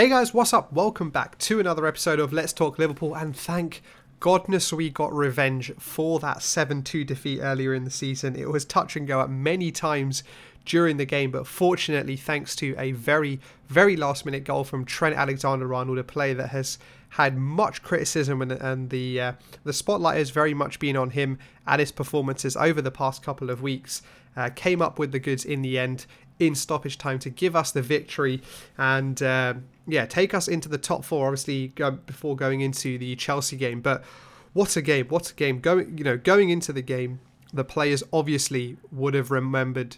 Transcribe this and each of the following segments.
Hey guys, what's up? Welcome back to another episode of Let's Talk Liverpool, and thank godness we got revenge for that 7 2 defeat earlier in the season. It was touch and go at many times during the game, but fortunately, thanks to a very, very last minute goal from Trent Alexander Arnold, a player that has had much criticism and, and the uh, the spotlight has very much been on him and his performances over the past couple of weeks. Uh, came up with the goods in the end in stoppage time to give us the victory and uh, yeah take us into the top four obviously before going into the Chelsea game. But what a game what a game. Going you know going into the game the players obviously would have remembered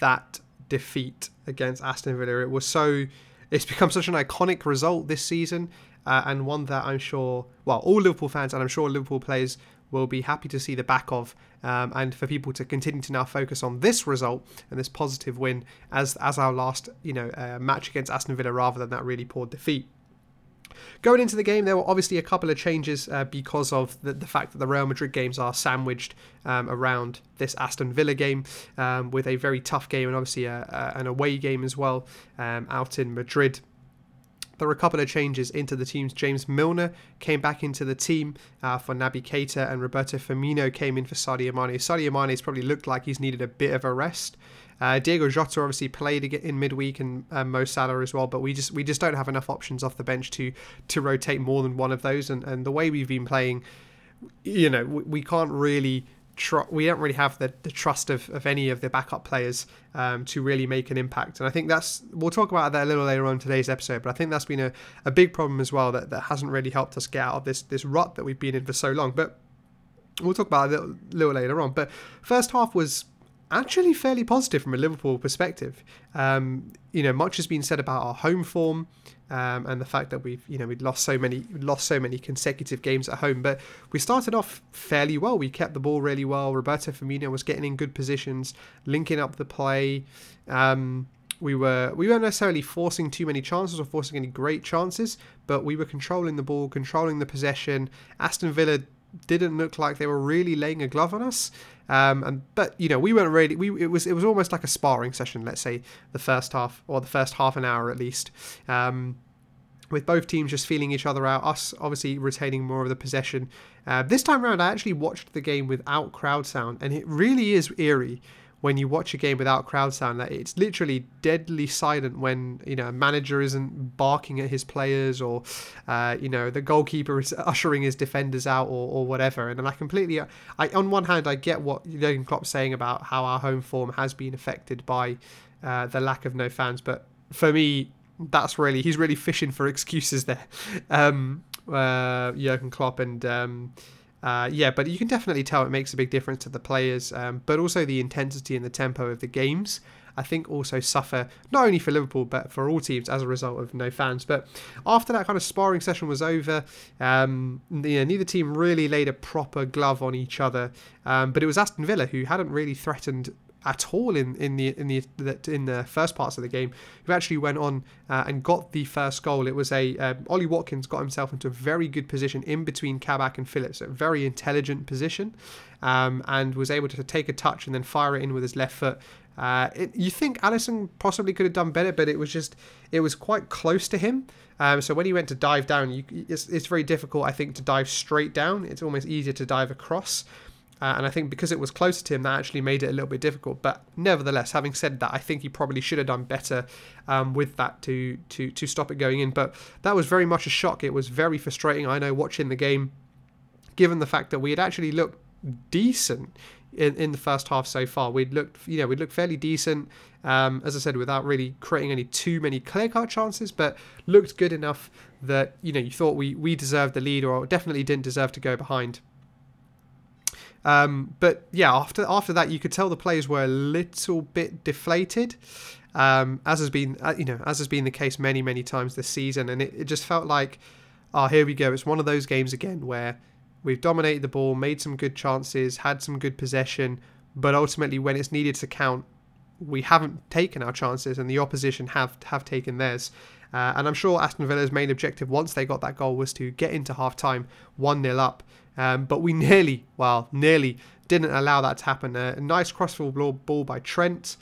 that defeat against Aston Villa. It was so it's become such an iconic result this season uh, and one that I'm sure well all Liverpool fans and I'm sure Liverpool players will be happy to see the back of, um, and for people to continue to now focus on this result and this positive win as as our last you know uh, match against Aston Villa rather than that really poor defeat. Going into the game, there were obviously a couple of changes uh, because of the, the, fact that the Real Madrid games are sandwiched um, around this Aston Villa game, um, with a very tough game and obviously a, a, an away game as well um, out in Madrid there were a couple of changes into the teams. James Milner came back into the team uh, for Naby Keita, and Roberto Firmino came in for Sadio Mane. Sadio Mane has probably looked like he's needed a bit of a rest. Uh, Diego Jota obviously played in midweek, and uh, Mo Salah as well. But we just we just don't have enough options off the bench to to rotate more than one of those. And and the way we've been playing, you know, we, we can't really tr- we don't really have the, the trust of, of any of the backup players um, to really make an impact. And I think that's we'll talk about that a little later on in today's episode. But I think that's been a, a big problem as well that, that hasn't really helped us get out of this this rut that we've been in for so long. But we'll talk about it a little, little later on. But first half was actually fairly positive from a Liverpool perspective. Um, you know, much has been said about our home form um, and the fact that we've you know we'd lost so many lost so many consecutive games at home. But we started off fairly well. We kept the ball really well. Roberto Firmino was getting in good positions, linking up the play. Um, we were we weren't necessarily forcing too many chances or forcing any great chances, but we were controlling the ball, controlling the possession. Aston Villa didn't look like they were really laying a glove on us. Um, and but you know we weren't really we it was it was almost like a sparring session. Let's say the first half or the first half an hour at least. Um, with both teams just feeling each other out, us obviously retaining more of the possession. Uh, this time around, I actually watched the game without crowd sound, and it really is eerie when you watch a game without crowd sound that it's literally deadly silent when you know a manager isn't barking at his players or uh, you know the goalkeeper is ushering his defenders out or, or whatever. And I completely I on one hand I get what Jurgen Klopp's saying about how our home form has been affected by uh, the lack of no fans. But for me that's really he's really fishing for excuses there. Um, uh, Jurgen Klopp and um, uh, yeah, but you can definitely tell it makes a big difference to the players, um, but also the intensity and the tempo of the games. I think also suffer not only for Liverpool but for all teams as a result of no fans. But after that kind of sparring session was over, um, you know, neither team really laid a proper glove on each other. Um, but it was Aston Villa who hadn't really threatened at all in, in the in the in the first parts of the game, who actually went on uh, and got the first goal. It was a um, Ollie Watkins got himself into a very good position in between Kabak and Phillips, a very intelligent position, um, and was able to take a touch and then fire it in with his left foot. Uh, it, you think Alisson possibly could have done better, but it was just it was quite close to him. Um, so when he went to dive down, you, it's, it's very difficult, I think, to dive straight down. It's almost easier to dive across. Uh, and I think because it was closer to him, that actually made it a little bit difficult. But nevertheless, having said that, I think he probably should have done better um, with that to to to stop it going in. But that was very much a shock. It was very frustrating. I know watching the game, given the fact that we had actually looked decent in, in the first half so far. We'd looked, you know, we'd looked fairly decent. Um, as I said, without really creating any too many clear cut chances, but looked good enough that you know you thought we we deserved the lead, or definitely didn't deserve to go behind. Um, but yeah, after after that, you could tell the players were a little bit deflated, um, as has been uh, you know as has been the case many many times this season, and it, it just felt like, oh here we go, it's one of those games again where we've dominated the ball, made some good chances, had some good possession, but ultimately when it's needed to count, we haven't taken our chances, and the opposition have have taken theirs. Uh, and I'm sure Aston Villa's main objective once they got that goal was to get into half time 1 0 up um, but we nearly, well, nearly didn't allow that to happen. a nice crossfield ball, ball by Trent.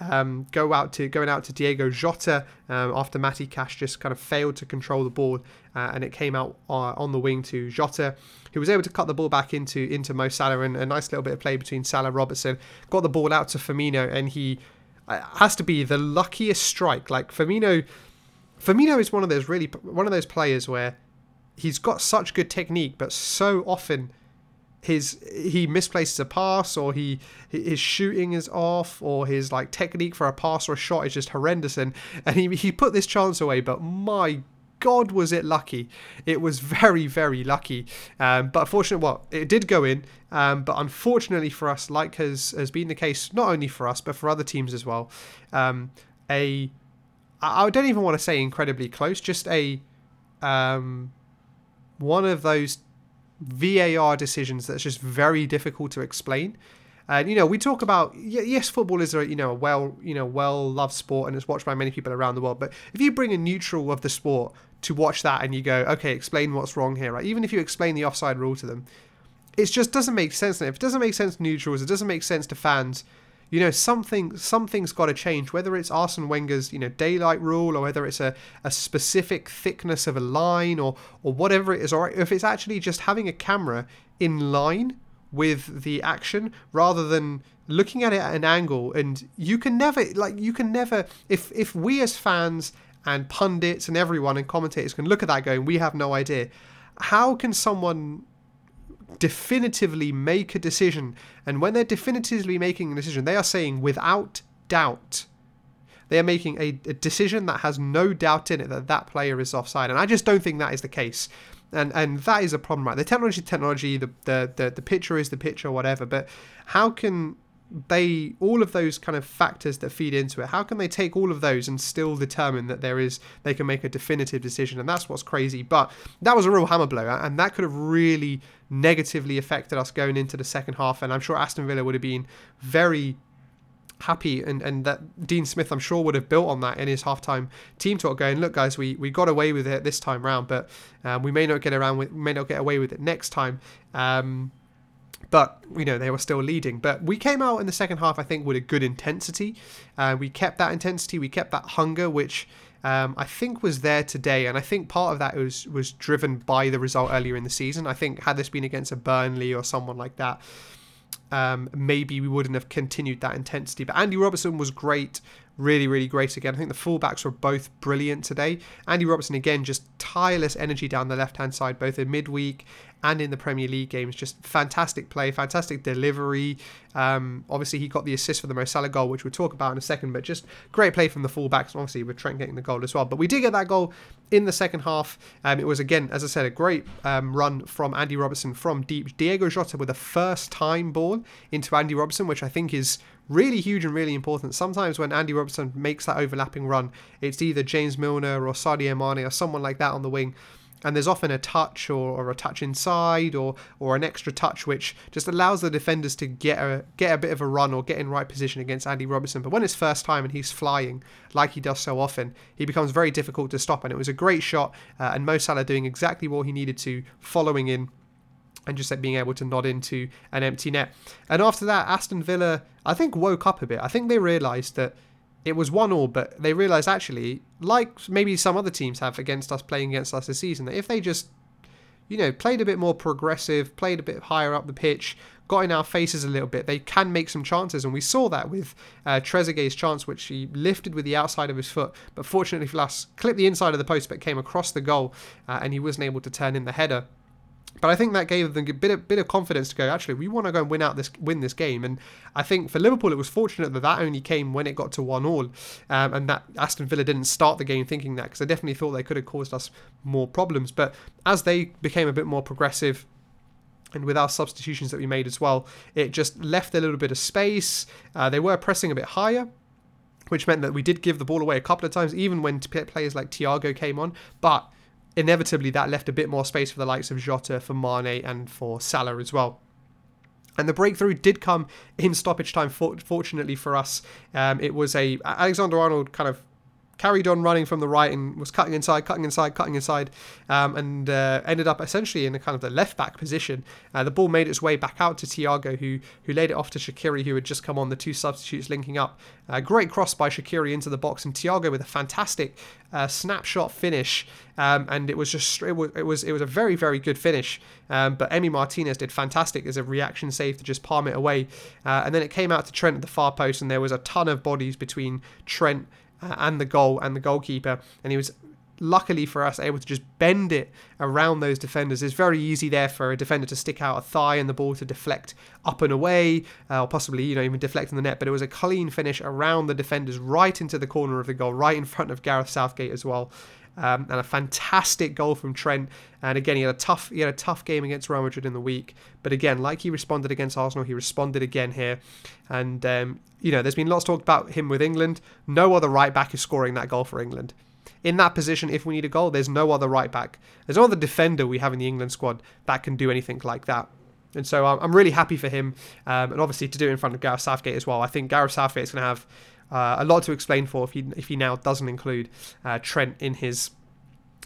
Um, go out to going out to Diego Jota um, after Matty Cash just kind of failed to control the ball, uh, and it came out uh, on the wing to Jota, who was able to cut the ball back into into Mo Salah, and a nice little bit of play between Salah Robertson. Got the ball out to Firmino, and he uh, has to be the luckiest strike. Like Firmino, Firmino is one of those really one of those players where he's got such good technique, but so often his he misplaces a pass or he his shooting is off or his like technique for a pass or a shot is just horrendous and and he he put this chance away but my god was it lucky. It was very very lucky. Um, but unfortunately well it did go in um, but unfortunately for us like has has been the case not only for us but for other teams as well um, a I don't even want to say incredibly close just a um, one of those VAR decisions that's just very difficult to explain. And you know, we talk about yes, football is a you know a well you know well loved sport and it's watched by many people around the world. But if you bring a neutral of the sport to watch that and you go, okay, explain what's wrong here, right? Even if you explain the offside rule to them, it just doesn't make sense. If it doesn't make sense to neutrals, it doesn't make sense to fans you know something something's got to change whether it's Arsene Wenger's you know daylight rule or whether it's a, a specific thickness of a line or or whatever it is or if it's actually just having a camera in line with the action rather than looking at it at an angle. And you can never like you can never if if we as fans and pundits and everyone and commentators can look at that going we have no idea how can someone definitively make a decision. And when they're definitively making a decision, they are saying without doubt. They are making a, a, decision that has no doubt in it that that player is offside. And I just don't think that is the case. And and that is a problem, right? The technology technology, the, the, the, the picture is the picture, whatever. But how can they all of those kind of factors that feed into it how can they take all of those and still determine that there is they can make a definitive decision? And that's what's crazy. But that was a real hammer blow and that could have really negatively affected us going into the second half. And i'm sure aston villa would have been very happy and, and that Dean Smith I'm sure would have built on that in his halftime team talk going look guys we, we got away with it this time round but um, we may not get around with may not get away with it next time. Um, but you know they were still leading. But we came out in the second half, I think, with a good intensity. Uh, we kept that intensity, we kept that hunger, which um, I think was there today, and I think part of that was was driven by the result earlier in the season. I think had this been against a Burnley or someone like that, um, maybe we wouldn't have continued that intensity. But Andy Robertson was great really, really great again. I think the fullbacks were both brilliant today. Andy Robertson, again, just tireless energy down the left hand side, both in midweek and in the Premier League games. Just fantastic play, fantastic delivery. Um, obviously, he got the assist for the Mo Salah goal, which we'll talk about in a second, but just great play from the fullbacks. Obviously, with Trent getting the goal as well. But we did get that goal in the second half. Um, it was, again, as I said, a great um, run from Andy Robertson from deep. Diego Jota with a first time ball into Andy Robertson, which I think is really huge and really important. Sometimes when Andy Robertson makes that overlapping run, it's either James Milner or Sadio Mane or someone like that on the wing. And there's often a touch or, or a touch inside or or an extra touch which just allows the defenders to get a get a bit of a run or get in right position against Andy Robertson. But when it's first time and he's flying like he does so often, he becomes very difficult to stop. And it was a great shot, uh, and Mo Salah doing exactly what he needed to, following in and just being able to nod into an empty net. And after that, Aston Villa, I think, woke up a bit. I think they realised that it was one all, but they realised actually, like maybe some other teams have against us playing against us this season, that if they just, you know, played a bit more progressive, played a bit higher up the pitch, got in our faces a little bit, they can make some chances. And we saw that with uh, Trezeguet's chance, which he lifted with the outside of his foot, but fortunately for us, clipped the inside of the post, but came across the goal, uh, and he wasn't able to turn in the header. But I think that gave them a bit of, bit of confidence to go. Actually, we want to go and win out this win this game. And I think for Liverpool, it was fortunate that that only came when it got to one all, um, and that Aston Villa didn't start the game thinking that because I definitely thought they could have caused us more problems. But as they became a bit more progressive, and with our substitutions that we made as well, it just left a little bit of space. Uh, they were pressing a bit higher, which meant that we did give the ball away a couple of times, even when players like Thiago came on. But inevitably that left a bit more space for the likes of Jota, for Mane, and for Salah as well. And the breakthrough did come in stoppage time. Fortunately for us, um, it was a Alexander Arnold kind of carried on running from the right and was cutting inside, cutting inside, cutting inside, um, and uh, ended up essentially in a kind of the left back position. Uh, the ball made its way back out to Thiago, who who laid it off to Shaqiri, who had just come on. The two substitutes linking up. Uh, great cross by Shaqiri into the box, and Thiago with a fantastic uh, snapshot finish, um, and it was just it was, it was it was a very very good finish. Um, but Emi Martinez did fantastic as a reaction save to just palm it away, uh, and then it came out to Trent at the far post, and there was a ton of bodies between Trent uh, and the goal and the goalkeeper, and he was luckily for us able to just bend it around those defenders. It's very easy there for a defender to stick out a thigh and the ball to deflect up and away uh, or possibly you know even deflect in the net. But it was a clean finish around the defenders right into the corner of the goal right in front of Gareth Southgate as well um, and a fantastic goal from Trent. And again, he had a tough he had a tough game against Real Madrid in the week. But again, like he responded against Arsenal, he responded again here. And um, you know, there's been lots talked about him with England. No other right back is scoring that goal for England. In that position, if we need a goal, there's no other right back. There's no other defender we have in the England squad that can do anything like that. And so I'm really happy for him, um, and obviously to do it in front of Gareth Southgate as well. I think Gareth Southgate is going to have uh, a lot to explain for if he if he now doesn't include uh, Trent in his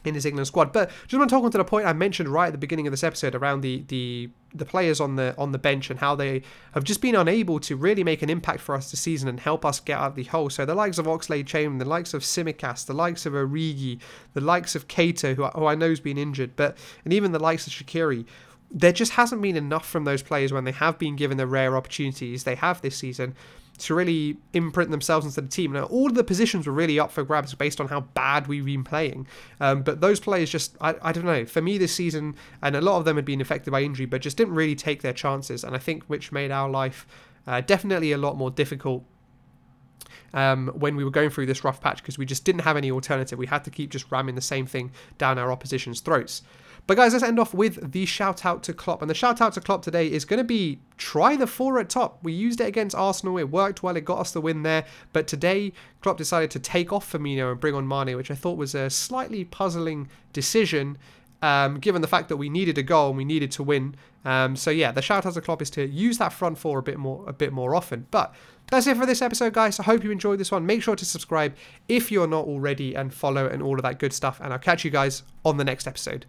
in his England squad. But just want to talk on to the point I mentioned right at the beginning of this episode around the the the players on the on the bench and how they have just been unable to really make an impact for us this season and help us get out of the hole. So the likes of Oxlade-Chamberlain, the likes of Tsimikas, the likes of Origi, the likes of Keita, who, who I know has been injured, but and even the likes of Shaqiri, there just hasn't been enough from those players when they have been given the rare opportunities they have this season to really imprint themselves into the team. Now, all of the positions were really up for grabs based on how bad we've been playing. Um, but those players just, I, I don't know, for me this season, and a lot of them had been affected by injury, but just didn't really take their chances. And I think which made our life uh, definitely a lot more difficult um, when we were going through this rough patch because we just didn't have any alternative. We had to keep just ramming the same thing down our opposition's throats. But guys, let's end off with the shout out to Klopp. And the shout out to Klopp today is going to be try the four at top. We used it against Arsenal. It worked well. It got us the win there. But today, Klopp decided to take off Firmino and bring on Mane, which I thought was a slightly puzzling decision. Um, given the fact that we needed a goal and we needed to win. Um, so yeah, the shout out to Klopp is to use that front four a bit more a bit more often. But that's it for this episode, guys. I hope you enjoyed this one. Make sure to subscribe if you're not already and follow and all of that good stuff. And I'll catch you guys on the next episode.